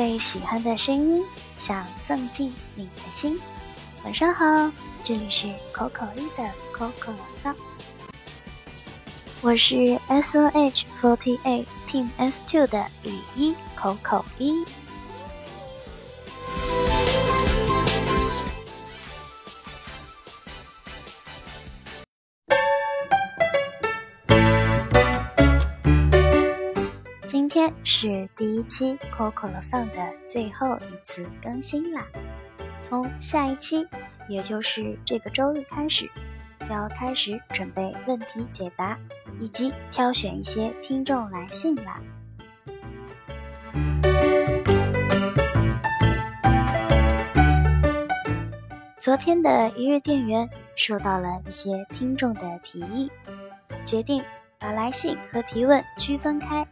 最喜欢的声音，想送进你的心。晚上好，这里是口口一的 Coco 桑，我是 S N H Forty Eight Team S Two 的雨一口口一。是第一期 Coco 的放的最后一次更新啦，从下一期，也就是这个周日开始，就要开始准备问题解答，以及挑选一些听众来信啦。昨天的一日店员收到了一些听众的提议，决定把来信和提问区分开。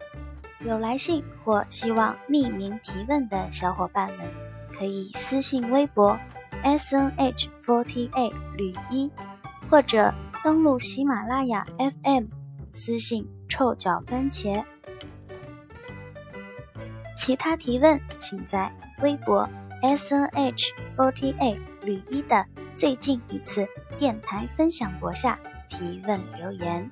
有来信或希望匿名提问的小伙伴们，可以私信微博 S N H forty eight 吕一，或者登录喜马拉雅 FM 私信臭脚番茄。其他提问请在微博 S N H forty eight 吕一的最近一次电台分享博下提问留言。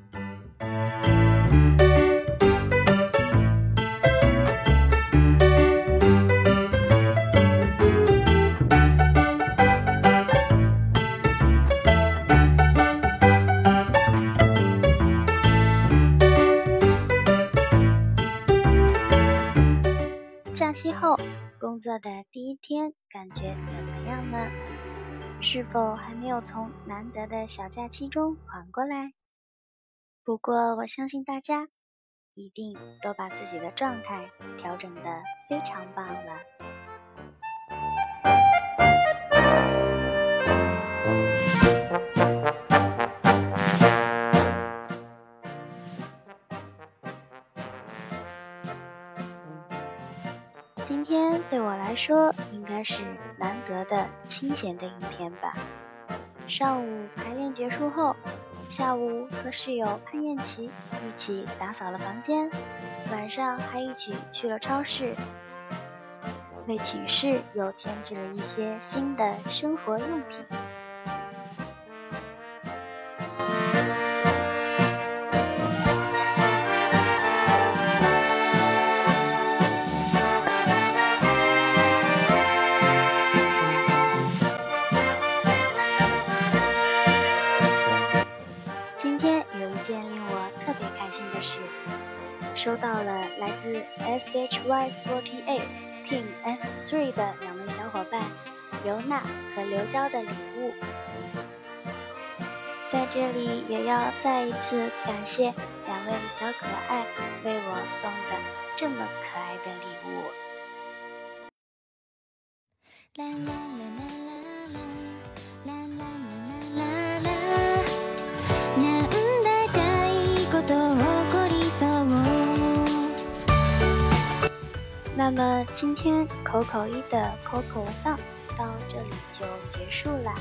期后工作的第一天，感觉怎么样呢？是否还没有从难得的小假期中缓过来？不过我相信大家一定都把自己的状态调整得非常棒了。今天对我来说应该是难得的清闲的一天吧。上午排练结束后，下午和室友潘燕琪一起打扫了房间，晚上还一起去了超市，为寝室又添置了一些新的生活用品。收到了来自 S H Y Forty Eight Team S Three 的两位小伙伴刘娜和刘娇的礼物，在这里也要再一次感谢两位小可爱为我送的这么可爱的礼物。啦啦啦啦今天口口一的口口丧到这里就结束啦。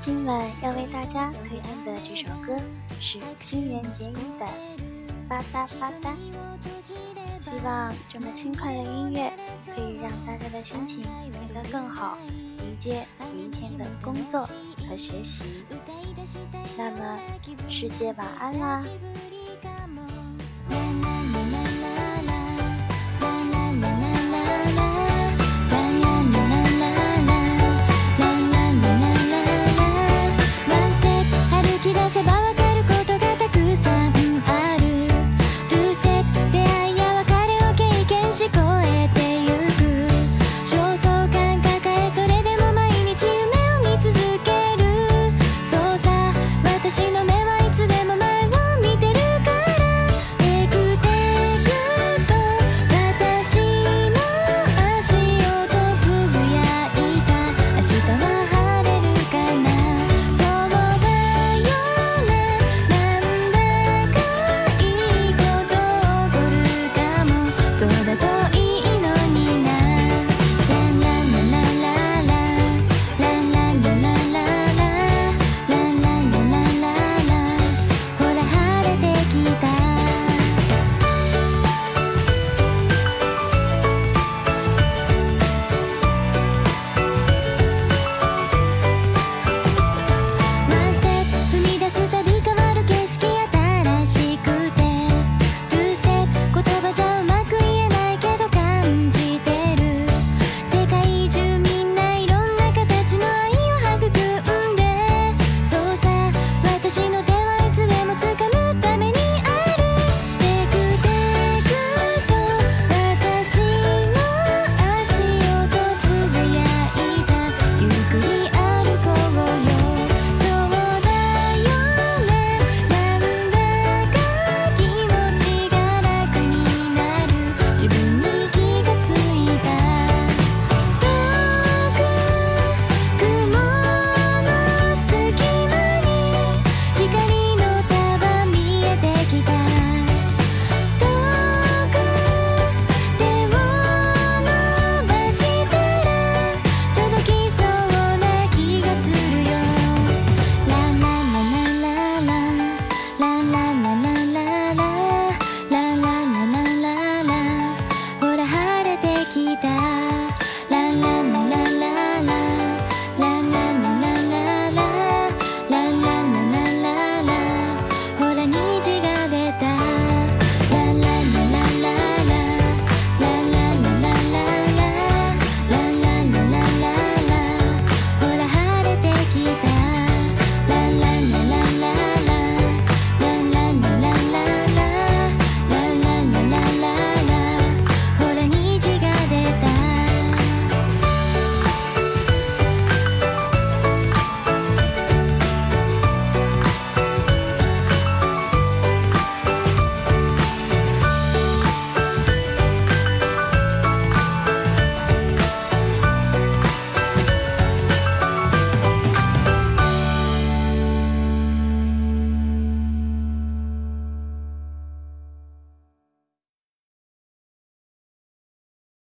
今晚要为大家推荐的这首歌是新垣结衣的《吧嗒吧嗒》，希望这么轻快的音乐可以让大家的心情变得更好，迎接明天的工作和学习。那么世界晚安啦！